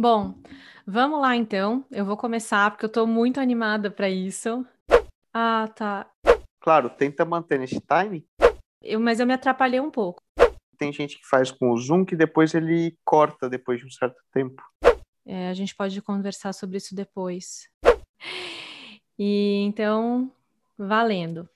Bom, vamos lá então. Eu vou começar porque eu tô muito animada para isso. Ah, tá. Claro, tenta manter nesse time. Eu, mas eu me atrapalhei um pouco. Tem gente que faz com o Zoom que depois ele corta depois de um certo tempo. É, a gente pode conversar sobre isso depois. E então, valendo.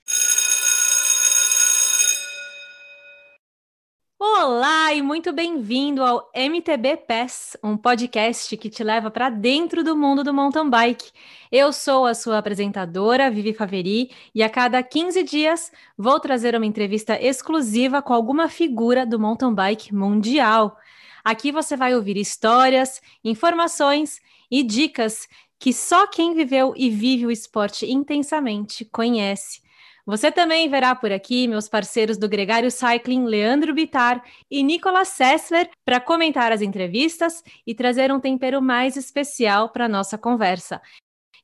Olá e muito bem-vindo ao MTB Pass, um podcast que te leva para dentro do mundo do mountain bike. Eu sou a sua apresentadora, Vivi Faveri, e a cada 15 dias vou trazer uma entrevista exclusiva com alguma figura do mountain bike mundial. Aqui você vai ouvir histórias, informações e dicas que só quem viveu e vive o esporte intensamente conhece. Você também verá por aqui meus parceiros do Gregário Cycling, Leandro Bitar e Nicolas Sessler, para comentar as entrevistas e trazer um tempero mais especial para a nossa conversa.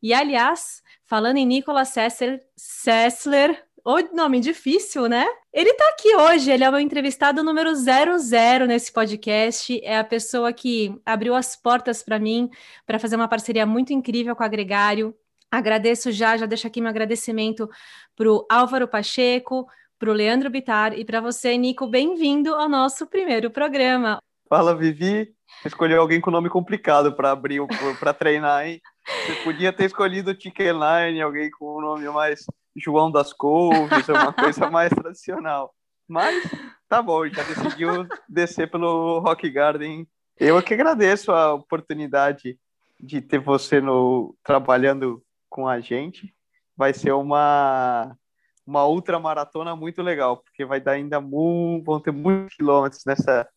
E, aliás, falando em Nicolas Sessler, Sessler o nome difícil, né? Ele tá aqui hoje, ele é o meu entrevistado número 00 nesse podcast. É a pessoa que abriu as portas para mim para fazer uma parceria muito incrível com a Gregário. Agradeço já, já deixo aqui meu agradecimento para o Álvaro Pacheco, para o Leandro Bitar e para você, Nico. Bem-vindo ao nosso primeiro programa. Fala, Vivi. Escolheu alguém com nome complicado para abrir, para treinar, hein? Você podia ter escolhido o Ticket Line, alguém com um nome mais João das Couves, uma coisa mais tradicional. Mas tá bom, já decidiu descer pelo Rock Garden. Eu é que agradeço a oportunidade de ter você no trabalhando com a gente. Vai ser uma uma ultra maratona muito legal, porque vai dar ainda muito, vão ter muitos quilômetros nessa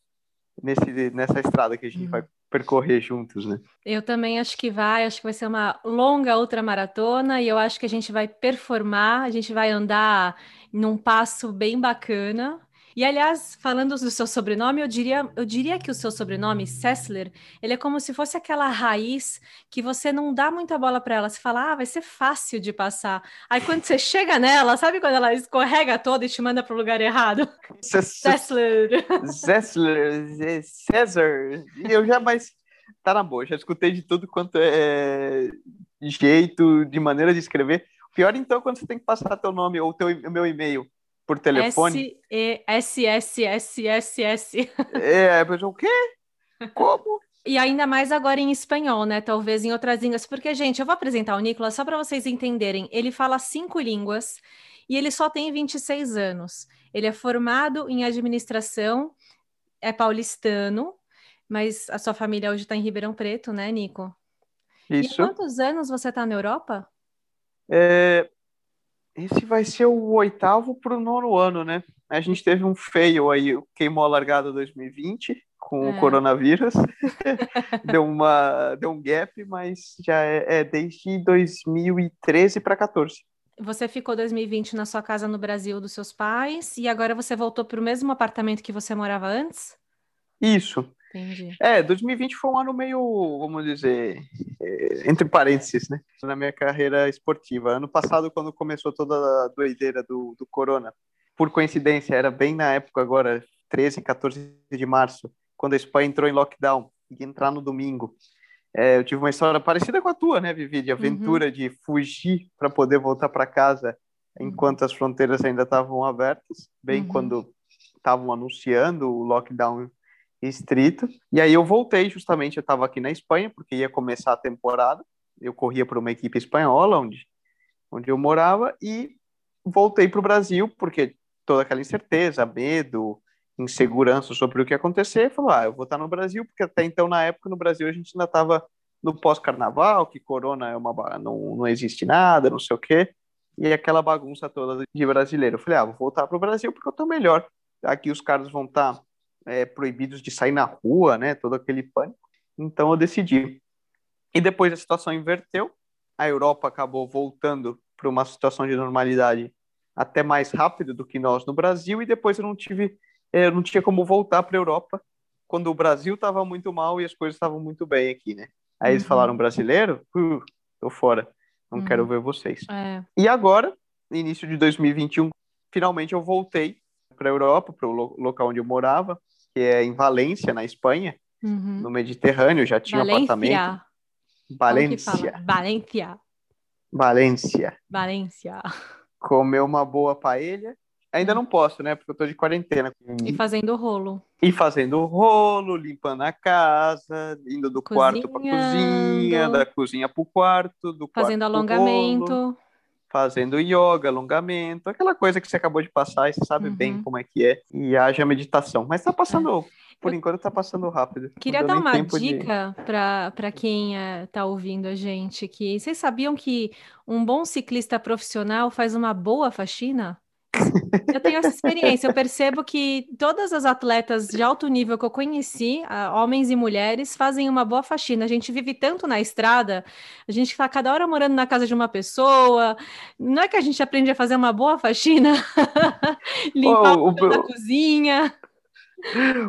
nesse nessa estrada que a gente uhum. vai percorrer juntos, né? Eu também acho que vai, acho que vai ser uma longa ultra maratona e eu acho que a gente vai performar, a gente vai andar num passo bem bacana. E aliás, falando do seu sobrenome, eu diria, eu diria que o seu sobrenome, Sessler, ele é como se fosse aquela raiz que você não dá muita bola para ela. Você fala, ah, vai ser fácil de passar. Aí quando você chega nela, sabe quando ela escorrega toda e te manda para o lugar errado? Sessler. Sessler, César. Eu já mais tá na boa, já escutei de tudo quanto é jeito, de maneira de escrever. Pior então quando você tem que passar teu nome ou teu meu e-mail por telefone. S-E-S-S-S-S-S. É, o quê? Como? E ainda mais agora em espanhol, né? Talvez em outras línguas. Porque, gente, eu vou apresentar o Nicolas só para vocês entenderem. Ele fala cinco línguas e ele só tem 26 anos. Ele é formado em administração, é paulistano, mas a sua família hoje está em Ribeirão Preto, né, Nico? Isso. E quantos anos você está na Europa? É, esse vai ser o oitavo para o nono ano, né? A gente teve um feio aí, queimou a largada 2020 com é. o coronavírus, deu, uma, deu um gap, mas já é, é desde 2013 para 14. Você ficou 2020 na sua casa no Brasil dos seus pais e agora você voltou para o mesmo apartamento que você morava antes? Isso. Entendi. É, 2020 foi um ano meio, vamos dizer, é, entre parênteses, né? Na minha carreira esportiva. Ano passado, quando começou toda a doideira do, do corona, por coincidência, era bem na época agora, 13, 14 de março, quando a Espanha entrou em lockdown, e entrar no domingo. É, eu tive uma história parecida com a tua, né, Vivi? De aventura, uhum. de fugir para poder voltar para casa enquanto uhum. as fronteiras ainda estavam abertas, bem uhum. quando estavam anunciando o lockdown estrito. E aí eu voltei justamente, eu estava aqui na Espanha, porque ia começar a temporada. Eu corria para uma equipe espanhola, onde, onde eu morava, e voltei para o Brasil, porque toda aquela incerteza, medo, insegurança sobre o que ia acontecer, falou, ah, eu vou estar no Brasil, porque até então, na época, no Brasil, a gente ainda estava no pós-carnaval, que corona é uma não, não existe nada, não sei o quê, e aquela bagunça toda de brasileiro. Eu falei, ah, vou voltar para o Brasil porque eu estou melhor. Aqui os caras vão estar é, proibidos de sair na rua, né? Todo aquele pânico. Então eu decidi. E depois a situação inverteu, a Europa acabou voltando para uma situação de normalidade até mais rápido do que nós no Brasil, e depois eu não tive, é, eu não tinha como voltar para a Europa quando o Brasil estava muito mal e as coisas estavam muito bem aqui, né? Aí uhum. eles falaram brasileiro, uh, tô fora, não uhum. quero ver vocês. É. E agora, início de 2021, finalmente eu voltei para a Europa, para o lo local onde eu morava, que é em Valência, na Espanha. uhum. no Mediterrâneo, já tinha Valência. apartamento. Valência. Valência. Valência. Valência. Comer uma boa paella. Ainda hum. não posso, né? Porque eu tô de quarentena. E fazendo rolo. E fazendo rolo, limpando a casa, indo do quarto pra cozinha, da cozinha pro quarto, do fazendo quarto alongamento. Rolo, fazendo yoga, alongamento, aquela coisa que você acabou de passar e você sabe uhum. bem como é que é. E haja meditação. Mas tá passando. É. Por eu... enquanto tá passando rápido. Queria dar uma dica de... para quem é, tá ouvindo a gente que vocês sabiam que um bom ciclista profissional faz uma boa faxina? Eu tenho essa experiência. Eu percebo que todas as atletas de alto nível que eu conheci, homens e mulheres, fazem uma boa faxina. A gente vive tanto na estrada, a gente está cada hora morando na casa de uma pessoa. Não é que a gente aprende a fazer uma boa faxina? Limpar oh, o, a cozinha.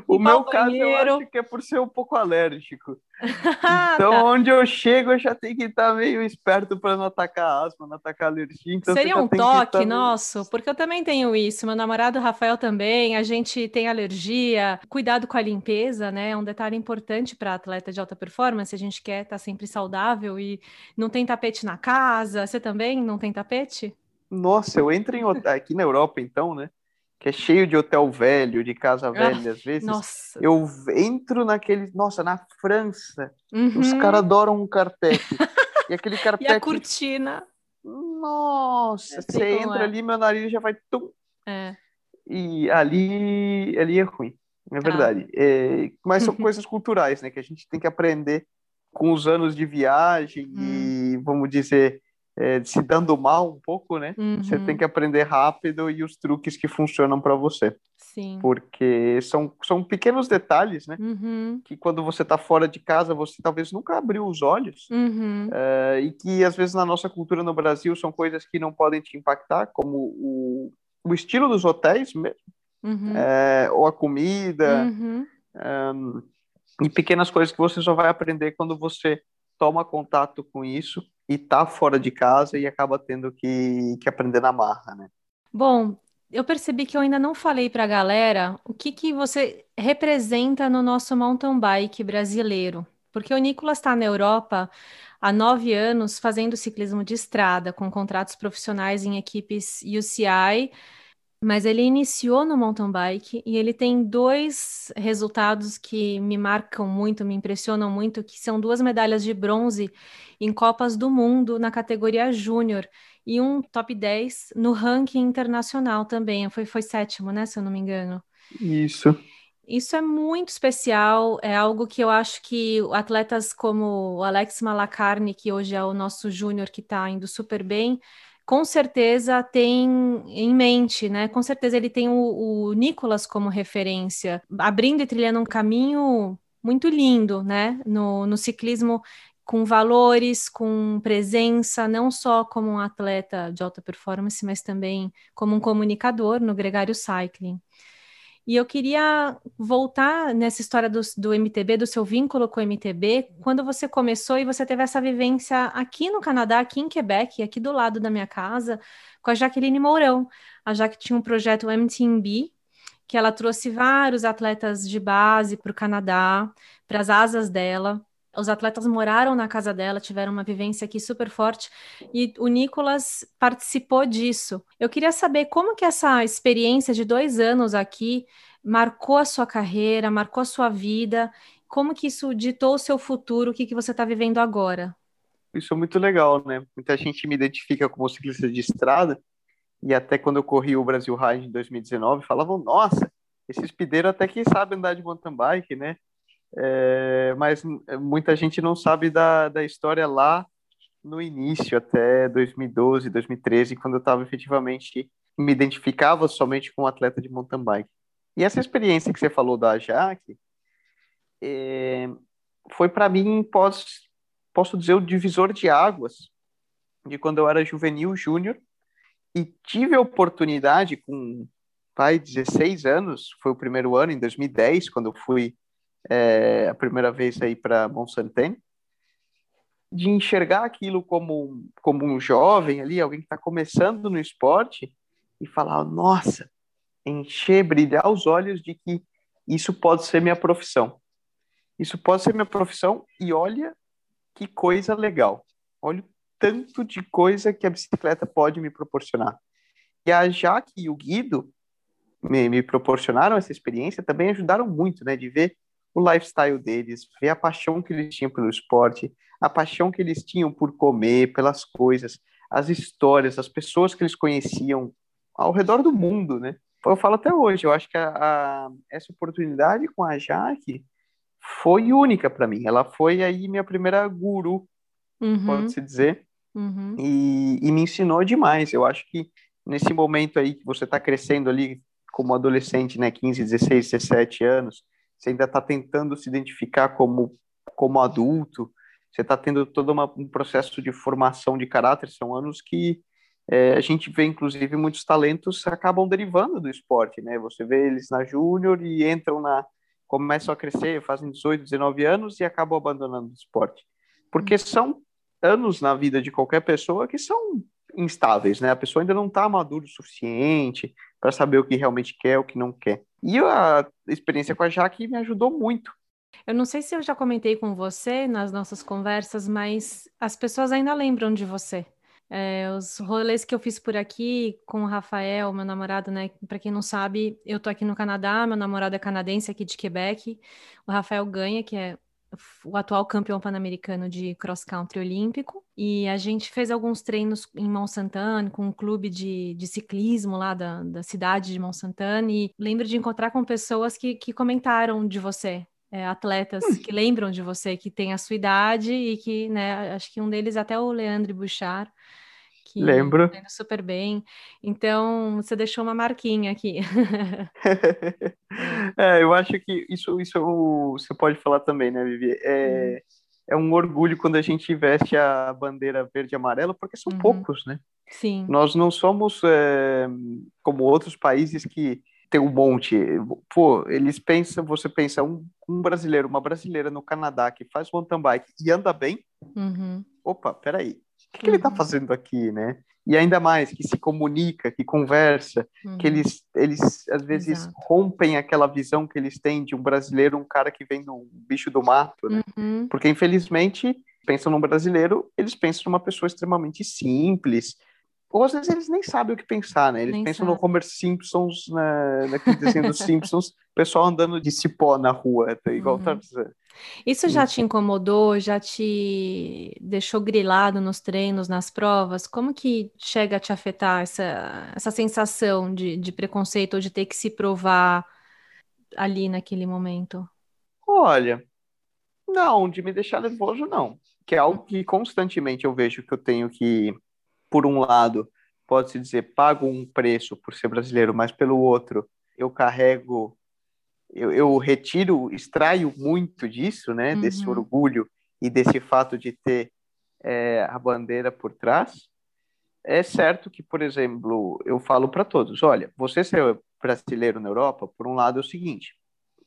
O meu caso, eu acho que é por ser um pouco alérgico. Então, tá. onde eu chego, eu já tenho que estar meio esperto para não atacar asma, não atacar alergia. Então Seria um toque estar... nosso, porque eu também tenho isso. Meu namorado Rafael também, a gente tem alergia. Cuidado com a limpeza, né? É um detalhe importante para atleta de alta performance. A gente quer estar sempre saudável e não tem tapete na casa. Você também não tem tapete? Nossa, eu entro em aqui na Europa, então, né? Que é cheio de hotel velho, de casa ah, velha, às vezes. Nossa. Eu entro naquele. Nossa, na França, uhum. os caras adoram um carpete. e aquele carpete. E a cortina. Nossa, você entra é. ali, meu nariz já vai. Tum. É. E ali, ali é ruim, é verdade. Ah. É, mas são coisas culturais, né? Que a gente tem que aprender com os anos de viagem hum. e, vamos dizer, é, se dando mal um pouco, né? Uhum. Você tem que aprender rápido e os truques que funcionam para você. Sim. Porque são, são pequenos detalhes, né? Uhum. Que quando você está fora de casa, você talvez nunca abriu os olhos. Uhum. É, e que às vezes na nossa cultura no Brasil são coisas que não podem te impactar, como o, o estilo dos hotéis mesmo. Uhum. É, ou a comida. Um, uhum. e pequenas coisas que você só vai aprender quando você toma contato com isso e tá fora de casa e acaba tendo que, que aprender na marra, né? Bom, eu percebi que eu ainda não falei para a galera o que, que você representa no nosso mountain bike brasileiro. Porque o Nicolas está na Europa há nove anos fazendo ciclismo de estrada, com contratos profissionais em equipes UCI mas ele iniciou no mountain bike e ele tem dois resultados que me marcam muito, me impressionam muito, que são duas medalhas de bronze em Copas do Mundo na categoria júnior e um top 10 no ranking internacional também. Foi, foi sétimo, né, se eu não me engano. Isso. Isso é muito especial, é algo que eu acho que atletas como o Alex Malacarne, que hoje é o nosso júnior que está indo super bem, com certeza tem em mente, né? Com certeza ele tem o, o Nicolas como referência, abrindo e trilhando um caminho muito lindo, né? No, no ciclismo com valores, com presença, não só como um atleta de alta performance, mas também como um comunicador no Gregário Cycling. E eu queria voltar nessa história do, do, MTB, do seu vínculo com o MTB, quando você começou e você teve essa vivência aqui no Canadá, aqui em Quebec, aqui do lado da minha casa, com a Jaqueline Mourão. A Jaque tinha um projeto MTB, que ela trouxe vários atletas de base para o Canadá, para as asas dela. Os atletas moraram na casa dela, tiveram uma vivência aqui super forte e o Nicolas participou disso. Eu queria saber como que essa experiência de dois anos aqui marcou a sua carreira, marcou a sua vida, como que isso ditou o seu futuro, o que, que você está vivendo agora? Isso é muito legal, né? Muita gente me identifica como ciclista de estrada e até quando eu corri o Brasil Ride em 2019, falavam, nossa, esse speedeiro até que sabe andar de mountain bike, né? É, mas muita gente não sabe da, da história lá no início, até 2012, 2013, quando eu estava efetivamente me identificava somente com um atleta de mountain bike. E essa experiência que você falou da Jaque é, foi para mim, posso, posso dizer, o divisor de águas de quando eu era juvenil júnior e tive a oportunidade com pai 16 anos, foi o primeiro ano em 2010 quando eu fui é, a primeira vez aí para Monsanten, de enxergar aquilo como, como um jovem ali, alguém que está começando no esporte, e falar, nossa, encher, brilhar os olhos de que isso pode ser minha profissão. Isso pode ser minha profissão e olha que coisa legal. Olha o tanto de coisa que a bicicleta pode me proporcionar. E a Jaque e o Guido me, me proporcionaram essa experiência, também ajudaram muito, né, de ver o lifestyle deles, ver a paixão que eles tinham pelo esporte, a paixão que eles tinham por comer, pelas coisas, as histórias, as pessoas que eles conheciam ao redor do mundo, né? Eu falo até hoje, eu acho que a, a essa oportunidade com a Jaque foi única para mim. Ela foi aí minha primeira guru, uhum. pode-se dizer, uhum. e, e me ensinou demais. Eu acho que nesse momento aí que você está crescendo ali como adolescente, né, 15, 16, 17 anos, você ainda está tentando se identificar como, como adulto, você está tendo todo uma, um processo de formação de caráter, são anos que é, a gente vê, inclusive, muitos talentos acabam derivando do esporte, né? Você vê eles na júnior e entram na... começam a crescer, fazem 18, 19 anos e acabam abandonando o esporte. Porque são anos na vida de qualquer pessoa que são instáveis, né? A pessoa ainda não está madura o suficiente para saber o que realmente quer, o que não quer. E a experiência com a Jaque me ajudou muito. Eu não sei se eu já comentei com você nas nossas conversas, mas as pessoas ainda lembram de você. É, os rolês que eu fiz por aqui com o Rafael, meu namorado, né? Para quem não sabe, eu tô aqui no Canadá, meu namorado é canadense aqui de Quebec. O Rafael ganha, que é o atual campeão pan-americano de cross-country olímpico, e a gente fez alguns treinos em Mont Saint-Anne com um clube de, de ciclismo lá da, da cidade de Mont Saint-Anne, e lembro de encontrar com pessoas que, que comentaram de você, é, atletas hum. que lembram de você, que tem a sua idade e que, né, acho que um deles até o Leandro Bouchard, que Lembro. Tá super bem. Então, você deixou uma marquinha aqui. é, eu acho que isso, isso você pode falar também, né, Vivi? É, hum. é um orgulho quando a gente veste a bandeira verde e amarela, porque são uhum. poucos, né? Sim. Nós não somos é, como outros países que tem um monte. Pô, eles pensam, você pensa, um, um brasileiro, uma brasileira no Canadá que faz mountain bike e anda bem. Uhum. Opa, peraí que, que ele está uhum. fazendo aqui, né? E ainda mais, que se comunica, que conversa, uhum. que eles, eles às vezes Exato. rompem aquela visão que eles têm de um brasileiro, um cara que vem do bicho do mato, né? Uhum. Porque, infelizmente, pensam num brasileiro, eles pensam numa pessoa extremamente simples, ou às vezes eles nem sabem o que pensar, né? Eles nem pensam sabe. no Homer Simpsons, na, naquele desenho dos Simpsons, pessoal andando de cipó na rua, tá igual uhum. Tarzan. Isso já te incomodou, já te deixou grilado nos treinos, nas provas? Como que chega a te afetar essa, essa sensação de, de preconceito ou de ter que se provar ali naquele momento? Olha, não, de me deixar nervoso, não. Que é algo que constantemente eu vejo que eu tenho que por um lado, pode-se dizer, pago um preço por ser brasileiro, mas pelo outro, eu carrego, eu, eu retiro, extraio muito disso, né, uhum. desse orgulho e desse fato de ter é, a bandeira por trás. É certo que, por exemplo, eu falo para todos: olha, você ser brasileiro na Europa, por um lado, é o seguinte,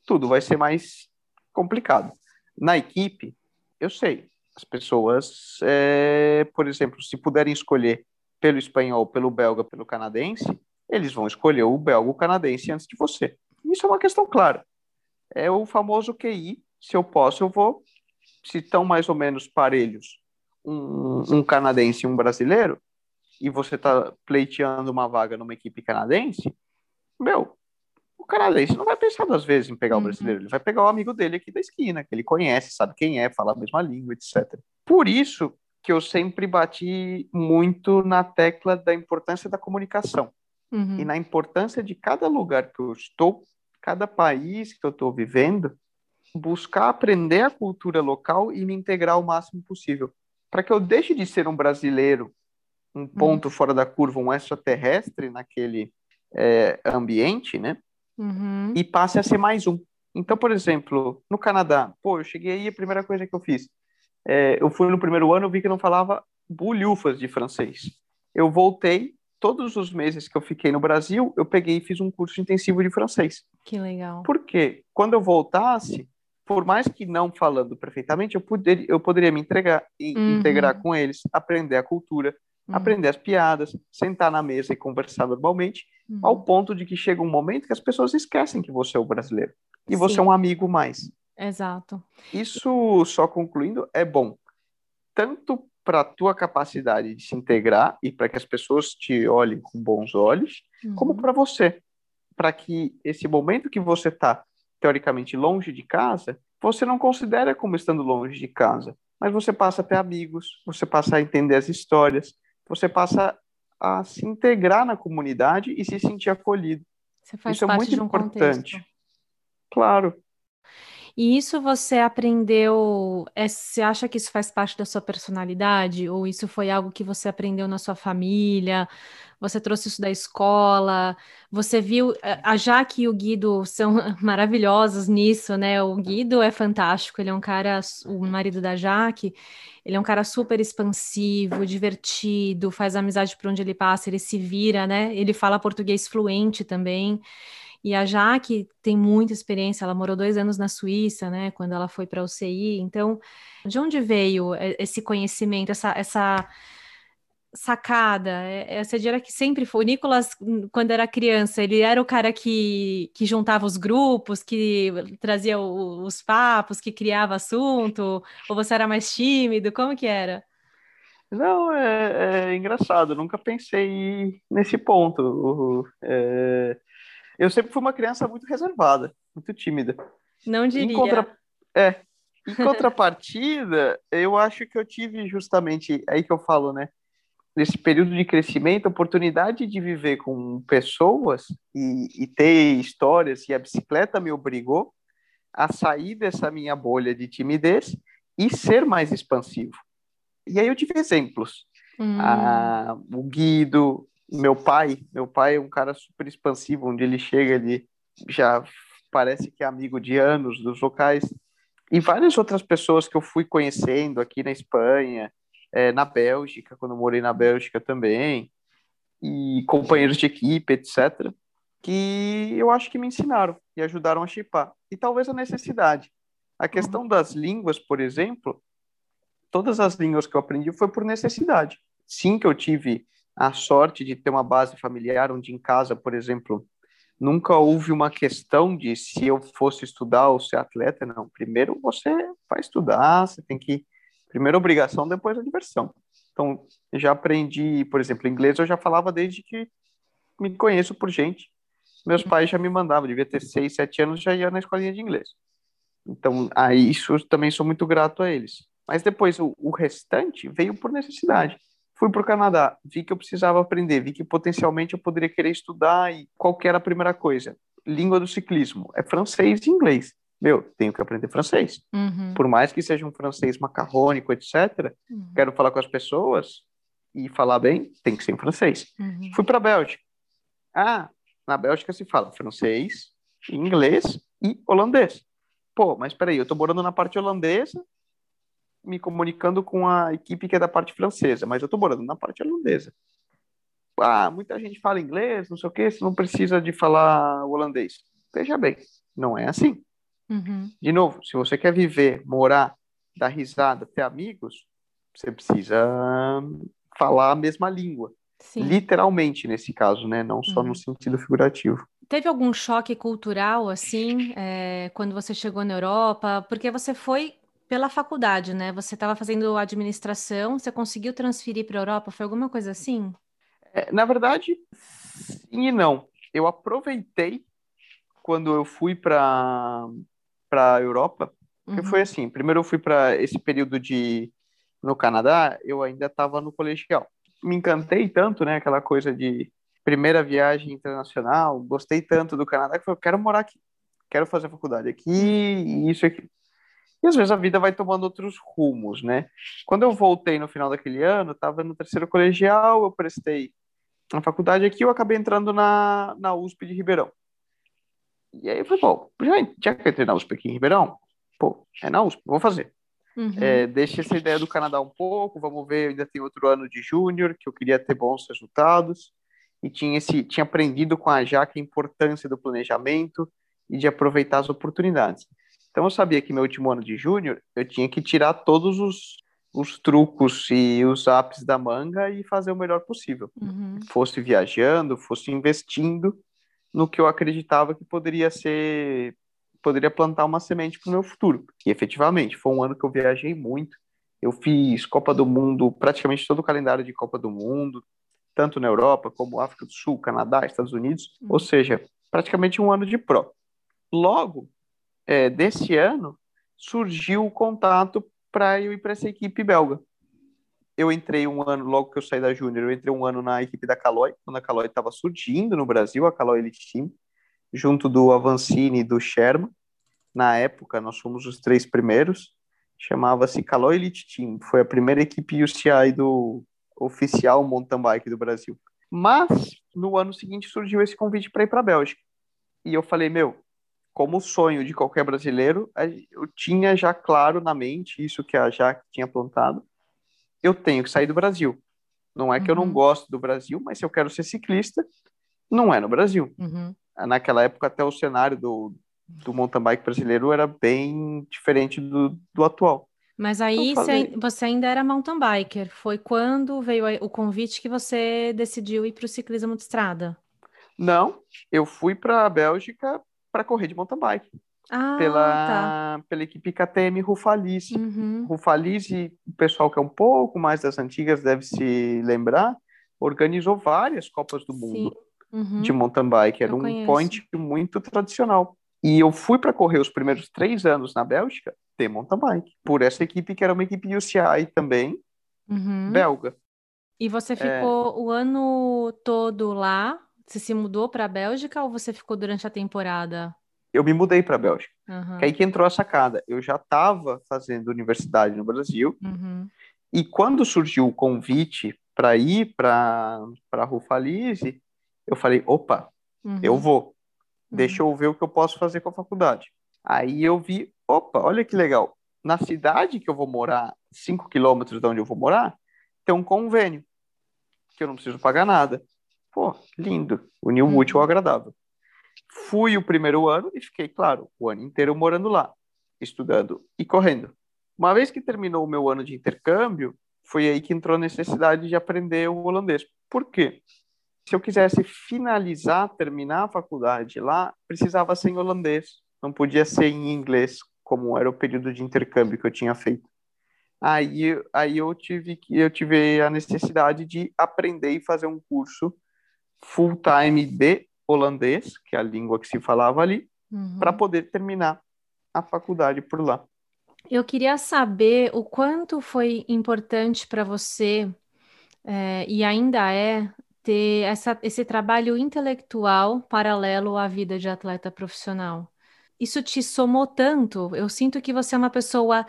tudo vai ser mais complicado. Na equipe, eu sei, as pessoas, é, por exemplo, se puderem escolher pelo espanhol, pelo belga, pelo canadense, eles vão escolher o belga, o canadense antes de você. Isso é uma questão clara. É o famoso QI. Se eu posso, eu vou. Se estão mais ou menos parelhos, um, um canadense e um brasileiro, e você está pleiteando uma vaga numa equipe canadense, meu, o canadense não vai pensar duas vezes em pegar uhum. o brasileiro, ele vai pegar o amigo dele aqui da esquina, que ele conhece, sabe quem é, fala a mesma língua, etc. Por isso que eu sempre bati muito na tecla da importância da comunicação uhum. e na importância de cada lugar que eu estou, cada país que eu estou vivendo, buscar aprender a cultura local e me integrar o máximo possível, para que eu deixe de ser um brasileiro, um ponto uhum. fora da curva, um extraterrestre naquele é, ambiente, né? uhum. e passe a ser mais um. Então, por exemplo, no Canadá, pô, eu cheguei aí, a primeira coisa que eu fiz, é, eu fui no primeiro ano, eu vi que não falava bulhufas de francês. Eu voltei, todos os meses que eu fiquei no Brasil, eu peguei e fiz um curso intensivo de francês. Que legal. Porque quando eu voltasse, por mais que não falando perfeitamente, eu, poder, eu poderia me entregar, uhum. integrar com eles, aprender a cultura, uhum. aprender as piadas, sentar na mesa e conversar normalmente, uhum. ao ponto de que chega um momento que as pessoas esquecem que você é o brasileiro e Sim. você é um amigo mais. Exato. Isso, só concluindo, é bom tanto para a tua capacidade de se integrar e para que as pessoas te olhem com bons olhos, uhum. como para você, para que esse momento que você está teoricamente longe de casa, você não considera como estando longe de casa, mas você passa a ter amigos, você passa a entender as histórias, você passa a se integrar na comunidade e se sentir acolhido. Isso é muito um importante. Contexto. Claro. E isso você aprendeu? É, você acha que isso faz parte da sua personalidade? Ou isso foi algo que você aprendeu na sua família? Você trouxe isso da escola? Você viu. Eh, a Jaque e o Guido são maravilhosos nisso, né? O Guido é fantástico, ele é um cara, o marido da Jaque, ele é um cara super expansivo, divertido, faz amizade por onde ele passa, ele se vira, né? Ele fala português fluente também. E a Jaque tem muita experiência, ela morou dois anos na Suíça, né, quando ela foi para a UCI. Então, de onde veio esse conhecimento, essa, essa sacada? É, você diria que sempre foi. O Nicolas, quando era criança, ele era o cara que, que juntava os grupos, que trazia o, os papos, que criava assunto? Ou você era mais tímido? Como que era? Não, é, é engraçado, nunca pensei nesse ponto. É, eu sempre fui uma criança muito reservada, muito tímida. Não diria. Em contra... É. Em contrapartida, eu acho que eu tive justamente aí que eu falo, né? Nesse período de crescimento, a oportunidade de viver com pessoas e, e ter histórias, e a bicicleta me obrigou a sair dessa minha bolha de timidez e ser mais expansivo. E aí eu tive exemplos. Hum. Ah, o Guido, meu pai, meu pai é um cara super expansivo, onde ele chega, ele já parece que é amigo de anos dos locais. E várias outras pessoas que eu fui conhecendo aqui na Espanha, é, na Bélgica, quando morei na Bélgica também, e companheiros de equipe, etc., que eu acho que me ensinaram e ajudaram a chipar. E talvez a necessidade. A questão das línguas, por exemplo, todas as línguas que eu aprendi foi por necessidade. Sim, que eu tive a sorte de ter uma base familiar onde em casa, por exemplo, nunca houve uma questão de se eu fosse estudar ou ser atleta, não. Primeiro você vai estudar, você tem que primeiro obrigação, depois a diversão. Então, já aprendi, por exemplo, inglês eu já falava desde que me conheço por gente. Meus pais já me mandavam, devia ter seis, sete anos, já ia na escolinha de inglês. Então, a isso também sou muito grato a eles. Mas depois, o, o restante veio por necessidade. Fui para o Canadá, vi que eu precisava aprender, vi que potencialmente eu poderia querer estudar e qual que era a primeira coisa? Língua do ciclismo, é francês e inglês. Meu, tenho que aprender francês. Uhum. Por mais que seja um francês macarrônico, etc., uhum. quero falar com as pessoas e falar bem, tem que ser em francês. Uhum. Fui para a Bélgica. Ah, na Bélgica se fala francês, inglês e holandês. Pô, mas peraí, eu tô morando na parte holandesa, me comunicando com a equipe que é da parte francesa, mas eu estou morando na parte holandesa. Ah, muita gente fala inglês, não sei o que, você não precisa de falar holandês. Veja bem, não é assim. Uhum. De novo, se você quer viver, morar, dar risada, ter amigos, você precisa falar a mesma língua. Sim. Literalmente, nesse caso, né? Não só uhum. no sentido figurativo. Teve algum choque cultural, assim, é, quando você chegou na Europa? Porque você foi pela faculdade, né? Você estava fazendo administração, você conseguiu transferir para a Europa? Foi alguma coisa assim? É, na verdade, sim e não. Eu aproveitei quando eu fui para para a Europa, porque uhum. foi assim. Primeiro eu fui para esse período de no Canadá, eu ainda estava no colegial. Me encantei tanto, né? Aquela coisa de primeira viagem internacional. Gostei tanto do Canadá que eu quero morar aqui, quero fazer faculdade aqui, e isso aqui. E às vezes a vida vai tomando outros rumos, né? Quando eu voltei no final daquele ano, estava no terceiro colegial, eu prestei na faculdade aqui, eu acabei entrando na, na USP de Ribeirão. E aí eu falei, pô, já, já que eu entrei na USP aqui em Ribeirão, pô, é na USP, vou fazer. Uhum. É, deixa essa ideia do Canadá um pouco, vamos ver, ainda tem outro ano de júnior, que eu queria ter bons resultados, e tinha, esse, tinha aprendido com a Jaque a importância do planejamento e de aproveitar as oportunidades. Então eu sabia que meu último ano de júnior eu tinha que tirar todos os, os trucos e os apps da manga e fazer o melhor possível. Uhum. Fosse viajando, fosse investindo no que eu acreditava que poderia ser poderia plantar uma semente para o meu futuro. E efetivamente, foi um ano que eu viajei muito. Eu fiz Copa do Mundo, praticamente todo o calendário de Copa do Mundo, tanto na Europa como África do Sul, Canadá, Estados Unidos, uhum. ou seja, praticamente um ano de pró. Logo, é, desse ano, surgiu o contato para eu ir para essa equipe belga. Eu entrei um ano, logo que eu saí da Júnior, eu entrei um ano na equipe da Caloi, quando a Caloi estava surgindo no Brasil, a Caloi Elite Team, junto do Avancini e do Sherman. Na época, nós fomos os três primeiros. Chamava-se Caloi Elite Team. Foi a primeira equipe UCI do oficial mountain bike do Brasil. Mas, no ano seguinte, surgiu esse convite para ir para a Bélgica. E eu falei, meu, como sonho de qualquer brasileiro, eu tinha já claro na mente isso que a Jaque tinha plantado. Eu tenho que sair do Brasil. Não é que uhum. eu não uhum. gosto do Brasil, mas se eu quero ser ciclista, não é no Brasil. Uhum. Naquela época, até o cenário do, do mountain bike brasileiro era bem diferente do, do atual. Mas aí falei... você ainda era mountain biker. Foi quando veio o convite que você decidiu ir para o ciclismo de estrada? Não, eu fui para a Bélgica para correr de mountain bike. Ah, pela, tá. pela equipe KTM Rufalise. Uhum. Rufalise, o pessoal que é um pouco mais das antigas deve se lembrar, organizou várias Copas do Mundo uhum. de mountain bike. Era eu um conheço. point muito tradicional. E eu fui para correr os primeiros três anos na Bélgica de mountain bike, por essa equipe que era uma equipe UCI também, uhum. belga. E você é. ficou é... o ano todo lá você se mudou para a Bélgica ou você ficou durante a temporada? Eu me mudei para a Bélgica. Uhum. Que aí que entrou a sacada. Eu já estava fazendo universidade no Brasil. Uhum. E quando surgiu o convite para ir para a Rufalise, eu falei: opa, uhum. eu vou. Deixa eu ver o que eu posso fazer com a faculdade. Aí eu vi: opa, olha que legal. Na cidade que eu vou morar, 5 quilômetros de onde eu vou morar, tem um convênio que eu não preciso pagar nada. Pô, lindo. Uniu o útil ao agradável. Fui o primeiro ano e fiquei, claro, o ano inteiro morando lá, estudando e correndo. Uma vez que terminou o meu ano de intercâmbio, foi aí que entrou a necessidade de aprender o holandês. Por quê? Se eu quisesse finalizar, terminar a faculdade lá, precisava ser em holandês, não podia ser em inglês, como era o período de intercâmbio que eu tinha feito. Aí, aí eu tive que eu tive a necessidade de aprender e fazer um curso full time de holandês, que é a língua que se falava ali, uhum. para poder terminar a faculdade por lá. Eu queria saber o quanto foi importante para você, é, e ainda é, ter essa, esse trabalho intelectual paralelo à vida de atleta profissional. Isso te somou tanto? Eu sinto que você é uma pessoa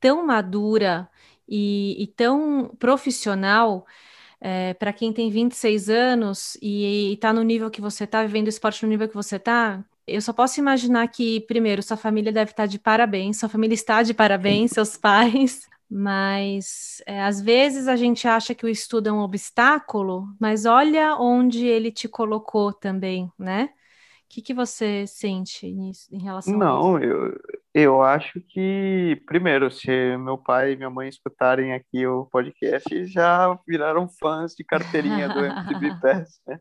tão madura e, e tão profissional é, para quem tem 26 anos e está no nível que você está, vivendo esporte no nível que você está, eu só posso imaginar que, primeiro, sua família deve estar tá de parabéns, sua família está de parabéns, seus pais, mas é, às vezes a gente acha que o estudo é um obstáculo, mas olha onde ele te colocou também, né? O que, que você sente nisso, em relação Não, a isso? eu, eu acho que, primeiro, se meu pai e minha mãe escutarem aqui o podcast, já viraram fãs de carteirinha do MTB Pass, né?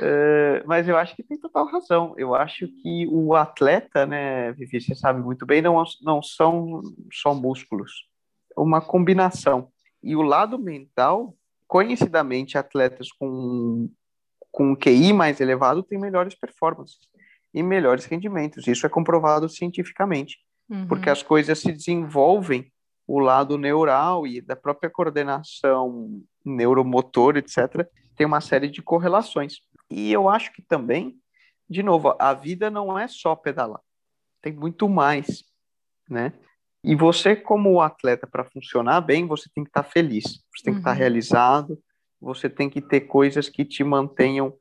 É, mas eu acho que tem total razão. Eu acho que o atleta, né, Vivi, você sabe muito bem, não, não são só músculos. É uma combinação. E o lado mental, conhecidamente, atletas com, com QI mais elevado têm melhores performances e melhores rendimentos. Isso é comprovado cientificamente, uhum. porque as coisas se desenvolvem, o lado neural e da própria coordenação neuromotor, etc., tem uma série de correlações. E eu acho que também, de novo, a vida não é só pedalar, tem muito mais, né? E você, como atleta, para funcionar bem, você tem que estar tá feliz, você tem que estar tá uhum. realizado, você tem que ter coisas que te mantenham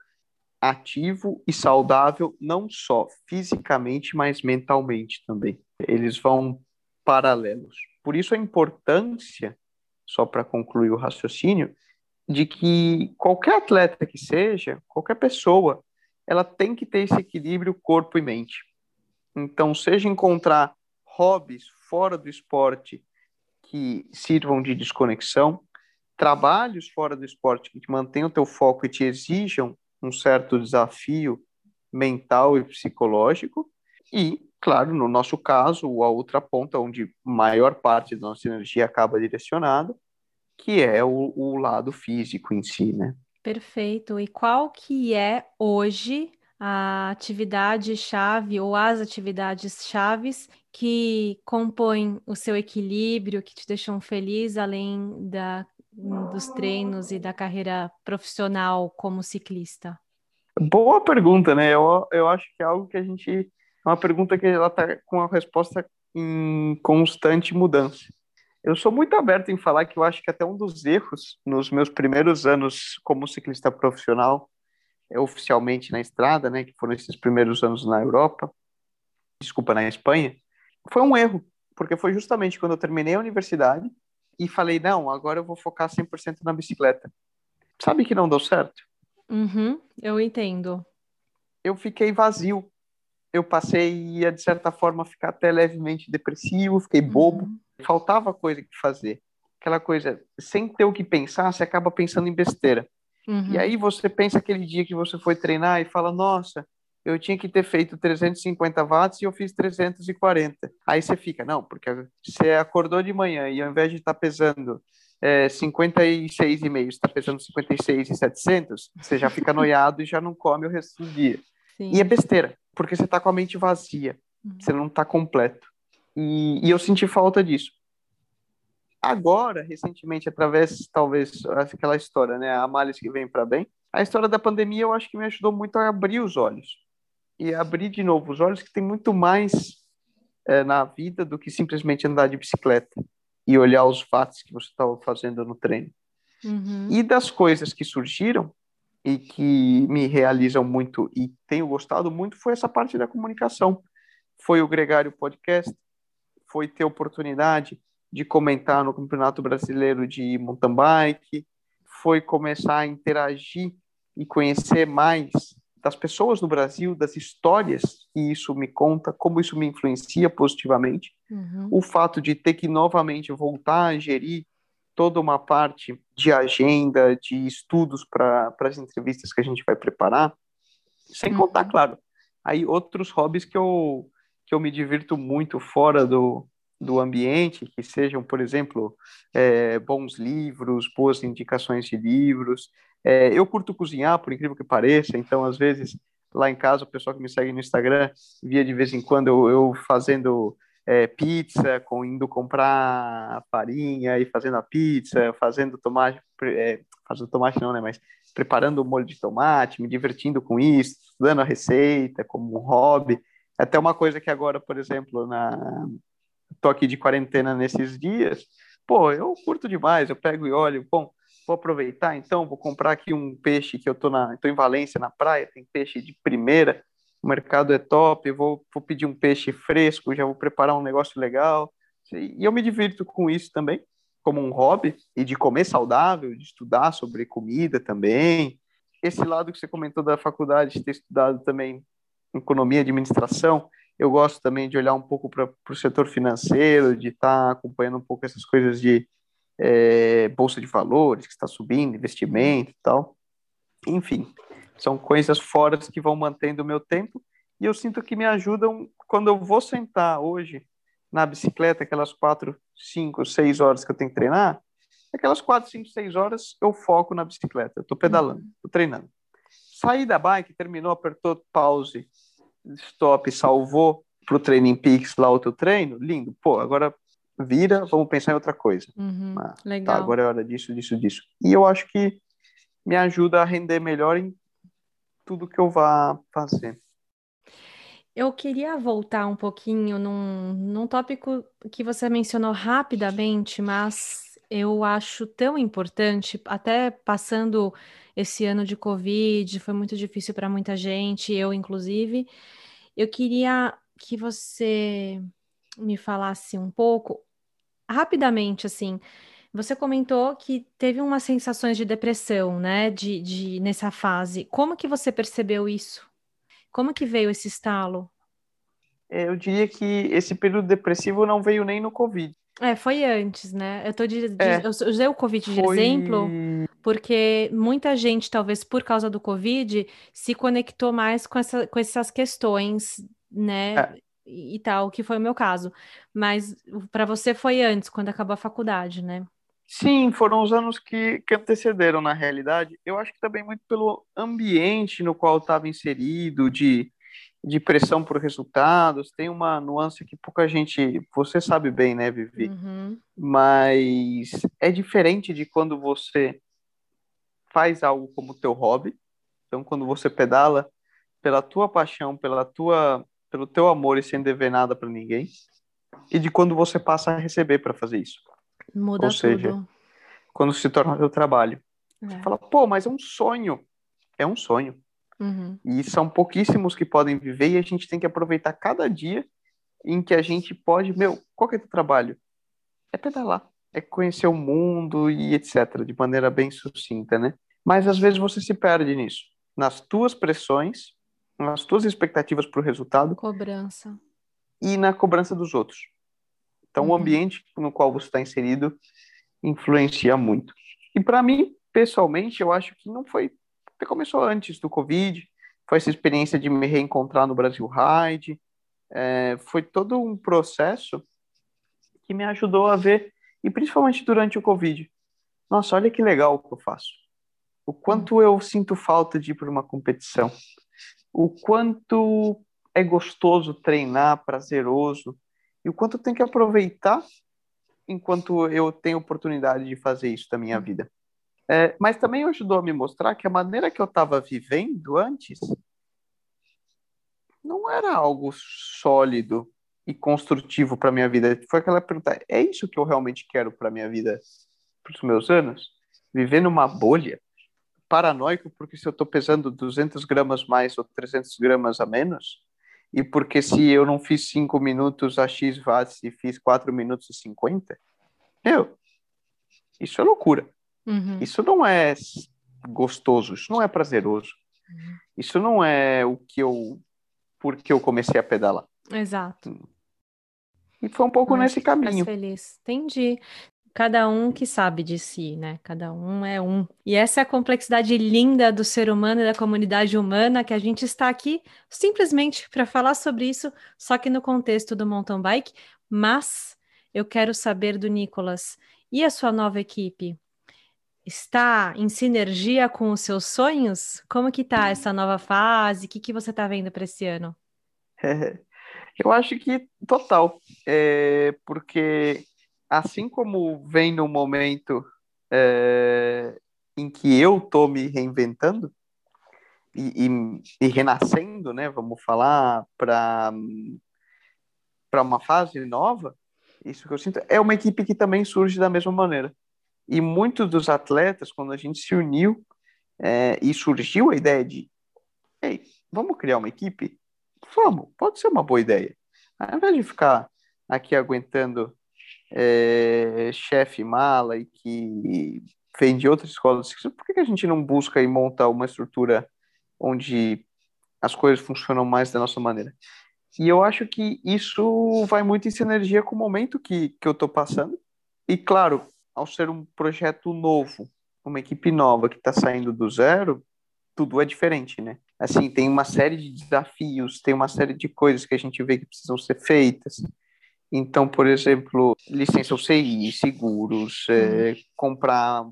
ativo e saudável, não só fisicamente, mas mentalmente também. Eles vão paralelos. Por isso a importância, só para concluir o raciocínio, de que qualquer atleta que seja, qualquer pessoa, ela tem que ter esse equilíbrio corpo e mente. Então, seja encontrar hobbies fora do esporte que sirvam de desconexão, trabalhos fora do esporte que te mantenham o teu foco e te exijam um certo desafio mental e psicológico, e Claro, no nosso caso, a outra ponta onde maior parte da nossa energia acaba direcionada, que é o, o lado físico em si, né? Perfeito. E qual que é hoje a atividade chave ou as atividades chaves que compõem o seu equilíbrio, que te deixam feliz além da, dos treinos e da carreira profissional como ciclista? Boa pergunta, né? Eu, eu acho que é algo que a gente. É uma pergunta que ela está com a resposta em constante mudança. Eu sou muito aberto em falar que eu acho que até um dos erros nos meus primeiros anos como ciclista profissional, é, oficialmente na estrada, né, que foram esses primeiros anos na Europa, desculpa, na Espanha, foi um erro, porque foi justamente quando eu terminei a universidade e falei, não, agora eu vou focar 100% na bicicleta. Sabe que não deu certo? Uhum, eu entendo. Eu fiquei vazio. Eu passei a, de certa forma, ficar até levemente depressivo, fiquei bobo. Uhum faltava coisa que fazer. Aquela coisa, sem ter o que pensar, você acaba pensando em besteira. Uhum. E aí você pensa aquele dia que você foi treinar e fala, nossa, eu tinha que ter feito 350 watts e eu fiz 340. Aí você fica, não, porque você acordou de manhã e ao invés de estar tá pesando é, 56,5, está pesando 56,700, você já fica noiado e já não come o resto do dia. Sim. E é besteira, porque você está com a mente vazia, uhum. você não está completo. E, e eu senti falta disso. Agora, recentemente, através, talvez, aquela história, né, a males que vem para bem, a história da pandemia eu acho que me ajudou muito a abrir os olhos. E abrir de novo os olhos que tem muito mais é, na vida do que simplesmente andar de bicicleta e olhar os fatos que você estava fazendo no treino. Uhum. E das coisas que surgiram e que me realizam muito e tenho gostado muito foi essa parte da comunicação. Foi o Gregário Podcast, foi ter oportunidade de comentar no Campeonato Brasileiro de Mountain Bike, foi começar a interagir e conhecer mais das pessoas no Brasil, das histórias que isso me conta, como isso me influencia positivamente. Uhum. O fato de ter que novamente voltar a gerir toda uma parte de agenda, de estudos para as entrevistas que a gente vai preparar, sem uhum. contar, claro, aí outros hobbies que eu que eu me divirto muito fora do, do ambiente, que sejam, por exemplo, é, bons livros, boas indicações de livros. É, eu curto cozinhar, por incrível que pareça, então, às vezes, lá em casa, o pessoal que me segue no Instagram via de vez em quando eu, eu fazendo é, pizza, com, indo comprar farinha e fazendo a pizza, fazendo tomate, é, fazendo tomate não, né, mas preparando o molho de tomate, me divertindo com isso, estudando a receita como um hobby. Até uma coisa que agora, por exemplo, na tô aqui de quarentena nesses dias, pô, eu curto demais, eu pego e olho, bom, vou aproveitar então, vou comprar aqui um peixe que eu tô na, tô em Valência na praia, tem peixe de primeira, o mercado é top, vou, vou pedir um peixe fresco, já vou preparar um negócio legal, e eu me divirto com isso também, como um hobby, e de comer saudável, de estudar sobre comida também. Esse lado que você comentou da faculdade, de ter estudado também economia administração, eu gosto também de olhar um pouco para o setor financeiro, de estar tá acompanhando um pouco essas coisas de é, bolsa de valores que está subindo, investimento e tal. Enfim, são coisas fora que vão mantendo o meu tempo e eu sinto que me ajudam quando eu vou sentar hoje na bicicleta, aquelas quatro, cinco, seis horas que eu tenho que treinar, aquelas quatro, cinco, seis horas eu foco na bicicleta, eu estou pedalando, estou treinando. Saí da bike, terminou, apertou pause, stop, salvou pro Training Peaks lá o teu treino, lindo. Pô, agora vira, vamos pensar em outra coisa. Uhum, ah, tá, legal. Tá, agora é hora disso, disso, disso. E eu acho que me ajuda a render melhor em tudo que eu vá fazer. Eu queria voltar um pouquinho num, num tópico que você mencionou rapidamente, mas eu acho tão importante, até passando esse ano de Covid, foi muito difícil para muita gente, eu inclusive. Eu queria que você me falasse um pouco, rapidamente, assim. Você comentou que teve umas sensações de depressão, né, de, de nessa fase. Como que você percebeu isso? Como que veio esse estalo? É, eu diria que esse período depressivo não veio nem no Covid. É, foi antes, né? Eu tô de, de é, eu usei o Covid de foi... exemplo porque muita gente, talvez por causa do Covid, se conectou mais com, essa, com essas questões, né? É. e tal, que foi o meu caso. Mas para você foi antes, quando acabou a faculdade, né? Sim, foram os anos que, que antecederam na realidade. Eu acho que também muito pelo ambiente no qual estava inserido, de, de pressão por resultados. Tem uma nuance que pouca gente. Você sabe bem, né, Vivi? Uhum. Mas é diferente de quando você faz algo como teu hobby. Então, quando você pedala pela tua paixão, pela tua, pelo teu amor e sem dever nada para ninguém, e de quando você passa a receber para fazer isso. Muda Ou seja, tudo. quando se torna teu trabalho. É. Você fala, pô, mas é um sonho. É um sonho. Uhum. E são pouquíssimos que podem viver e a gente tem que aproveitar cada dia em que a gente pode, meu, qual que é teu trabalho? É pedalar, é conhecer o mundo e etc, de maneira bem sucinta, né? Mas às vezes você se perde nisso, nas tuas pressões, nas tuas expectativas para o resultado Cobrança. e na cobrança dos outros. Então, Uhum. o ambiente no qual você está inserido influencia muito. E para mim, pessoalmente, eu acho que não foi. Começou antes do Covid, foi essa experiência de me reencontrar no Brasil Ride, é, foi todo um processo que me ajudou a ver, e principalmente durante o Covid. Nossa, olha que legal o que eu faço. O quanto eu sinto falta de ir para uma competição. O quanto é gostoso treinar, prazeroso e o quanto eu tenho que aproveitar enquanto eu tenho oportunidade de fazer isso da minha vida. É, mas também ajudou a me mostrar que a maneira que eu estava vivendo antes não era algo sólido e construtivo para minha vida. Foi aquela pergunta: é isso que eu realmente quero para minha vida, para os meus anos? Viver numa bolha? Paranoico porque se eu estou pesando 200 gramas mais ou 300 gramas a menos? E porque se eu não fiz 5 minutos a X watts e fiz 4 minutos e 50? Meu, isso é loucura. Uhum. Isso não é gostoso, isso não é prazeroso. Isso não é o que eu. Porque eu comecei a pedalar. Exato. E foi um pouco Mas nesse caminho. feliz. Entendi. Cada um que sabe de si, né? Cada um é um. E essa é a complexidade linda do ser humano e da comunidade humana que a gente está aqui simplesmente para falar sobre isso, só que no contexto do mountain bike. Mas eu quero saber do Nicolas. E a sua nova equipe? Está em sinergia com os seus sonhos? Como que tá essa nova fase? O que que você está vendo para esse ano? Eu acho que total. É, porque assim como vem no momento é, em que eu tô me reinventando e, e, e renascendo, né? Vamos falar para para uma fase nova. Isso que eu sinto é uma equipe que também surge da mesma maneira. E muitos dos atletas, quando a gente se uniu é, e surgiu a ideia de, ei, vamos criar uma equipe? Vamos, pode ser uma boa ideia. Ao invés de ficar aqui aguentando é, chefe mala e que vem de outras escolas, por que, a gente não busca e monta uma estrutura onde as coisas funcionam mais da nossa maneira? E eu acho que isso vai muito em sinergia com o momento que, que eu estou passando. E, claro, ao ser um projeto novo, uma equipe nova que está saindo do zero, tudo é diferente, né? Assim, tem uma série de desafios, tem uma série de coisas que a gente vê que precisam ser feitas. Então, por exemplo, licença UCI, seguros, é, comprar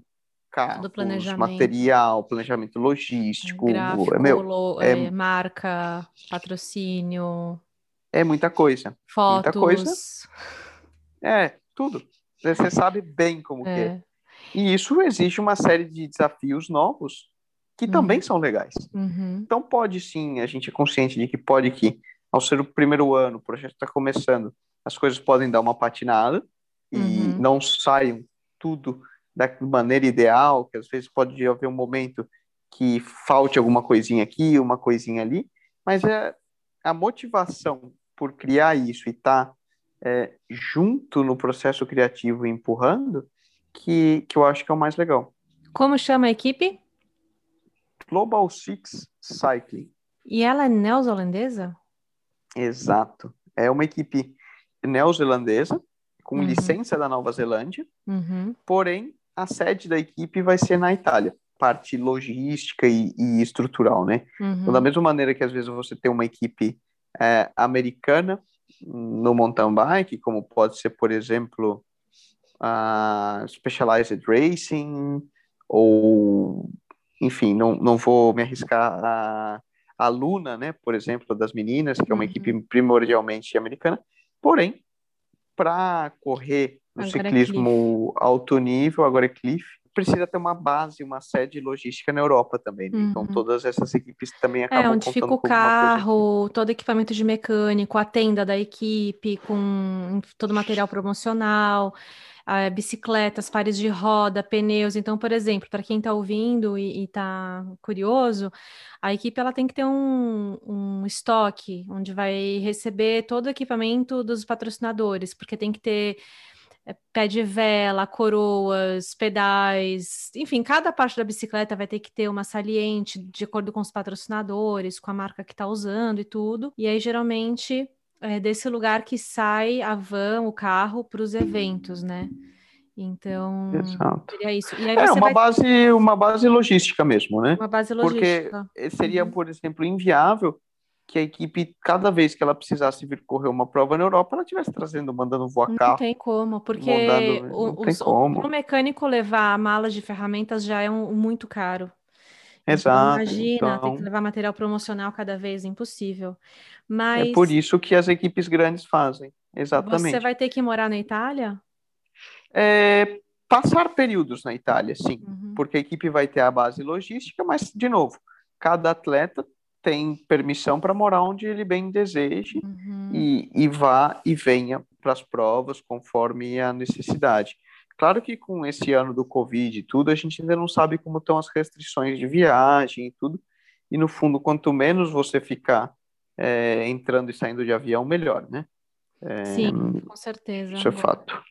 carros, planejamento. material, planejamento logístico, Gráfico, é, meu, lo- é- é, marca, patrocínio, é muita coisa. fotos. coisa. É, tudo. Você sabe bem como que é. É. E isso exige uma série de desafios novos que Uhum. também são legais. Uhum. Então pode sim, a gente é consciente de que pode que, ao ser o primeiro ano, o projeto está começando, as coisas podem dar uma patinada e Uhum. não saiam tudo da maneira ideal, que às vezes pode haver um momento que falte alguma coisinha aqui, uma coisinha ali, mas é a motivação por criar isso e estar junto no processo criativo e empurrando que, que eu acho que é o mais legal. Como chama a equipe? Global Six Cycling. E ela é neozelandesa? Exato. É uma equipe neozelandesa, com Uhum. licença da Nova Zelândia, Uhum. porém a sede da equipe vai ser na Itália, parte logística e, e estrutural, né? Então, da Uhum. mesma maneira que às vezes você tem uma equipe é, americana no mountain bike, como pode ser, por exemplo, a Specialized Racing, ou, enfim, não, não vou me arriscar a, a Luna, né, por exemplo, das meninas, que é uma uhum. equipe primordialmente americana, porém, para correr no agora é ciclismo é alto nível, agora é Cliff, precisa ter uma base, uma sede logística na Europa também. Né? Então, uhum. Então, todas essas equipes também é, acabam É, onde fica o carro, todo equipamento de mecânico, a tenda da equipe, com todo o material promocional, bicicletas, pares de roda, pneus. Então, por exemplo, para quem está ouvindo e está curioso, a equipe ela tem que ter um, um estoque onde vai receber todo o equipamento dos patrocinadores, porque tem que ter é, pé de vela, coroas, pedais, enfim, cada parte da bicicleta vai ter que ter uma saliente de acordo com os patrocinadores, com a marca que está usando e tudo. E aí, geralmente, é desse lugar que sai a van, o carro, para os eventos, né? Então, Exato. seria isso. é uma, vai... base, uma base logística mesmo, né? Uma base logística. Porque seria, uhum. por exemplo, inviável que a equipe, cada vez que ela precisasse vir correr uma prova na Europa, ela estivesse trazendo, mandando voar não carro. Não tem como, porque mandando, o, o, o mecânico levar malas de ferramentas já é um, muito caro. Então, Exato. Então, imagina, então... tem que levar material promocional cada vez, impossível. Mas... É por isso que as equipes grandes fazem, exatamente. Você vai ter que morar na Itália? É, passar períodos na Itália, sim, uhum. porque a equipe vai ter a base logística, mas, de novo, cada atleta tem permissão para morar onde ele bem deseje uhum. e, e vá e venha para as provas conforme a necessidade. Claro que com esse ano do Covid e tudo, a gente ainda não sabe como estão as restrições de viagem e tudo. E no fundo, quanto menos você ficar é, entrando e saindo de avião, melhor, né? É, Sim, com certeza. Isso é fato.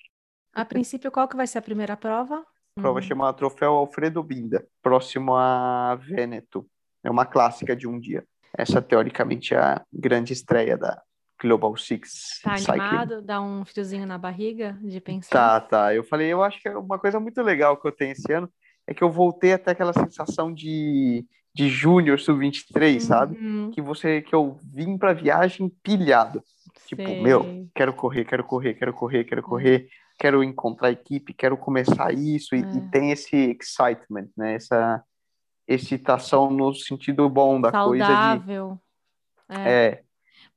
A princípio, qual que vai ser a primeira prova? A prova uhum. chamada Troféu Alfredo Binda, próximo a Vêneto. É uma clássica de um dia. Essa, teoricamente, é a grande estreia da Global Six. Tá animado? Dá um friozinho na barriga de pensar? Tá, tá. Eu falei, eu acho que é uma coisa muito legal que eu tenho esse ano é que eu voltei até aquela sensação de, de júnior sub-23, uhum. sabe? Que você que eu vim pra viagem pilhado. Sei. Tipo, meu, quero correr, quero correr, quero correr, quero correr, quero encontrar equipe, quero começar isso, e, é. e tem esse excitement, né? Essa, excitação no sentido bom da Saudável. coisa. De... É. é.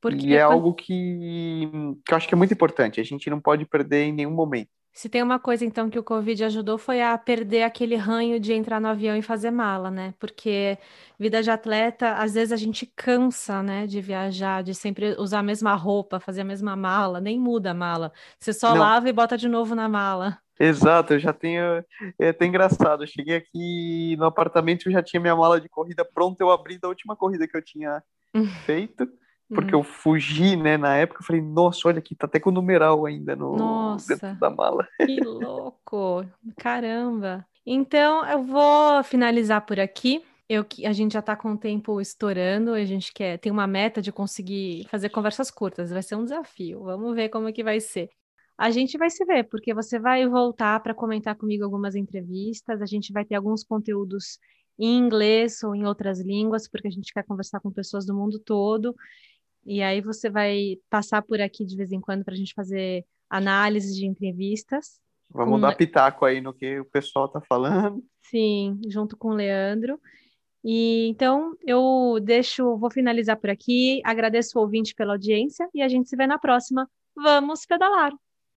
Porque e é quando... algo que, que eu acho que é muito importante. A gente não pode perder em nenhum momento. Se tem uma coisa, então, que o Covid ajudou foi a perder aquele ranho de entrar no avião e fazer mala, né? Porque vida de atleta, às vezes a gente cansa, né, de viajar, de sempre usar a mesma roupa, fazer a mesma mala, nem muda a mala. Você só não. lava e bota de novo na mala. Exato, eu já tenho. É até engraçado. Eu cheguei aqui no apartamento, eu já tinha minha mala de corrida pronta. Eu abri da última corrida que eu tinha feito, porque eu fugi, né? Na época, eu falei, nossa, olha aqui, tá até com o numeral ainda no nossa, dentro da mala. Que louco! Caramba! Então, eu vou finalizar por aqui. Eu, a gente já está com o tempo estourando, a gente quer tem uma meta de conseguir fazer conversas curtas, vai ser um desafio. Vamos ver como é que vai ser a gente vai se ver, porque você vai voltar para comentar comigo algumas entrevistas, a gente vai ter alguns conteúdos em inglês ou em outras línguas, porque a gente quer conversar com pessoas do mundo todo. E aí você vai passar por aqui de vez em quando para a gente fazer análise de entrevistas. Vamos com... dar pitaco aí no que o pessoal está falando. Sim, junto com o Leandro. E então eu deixo, vou finalizar por aqui. Agradeço o ouvinte pela audiência e a gente se vê na próxima. Vamos pedalar!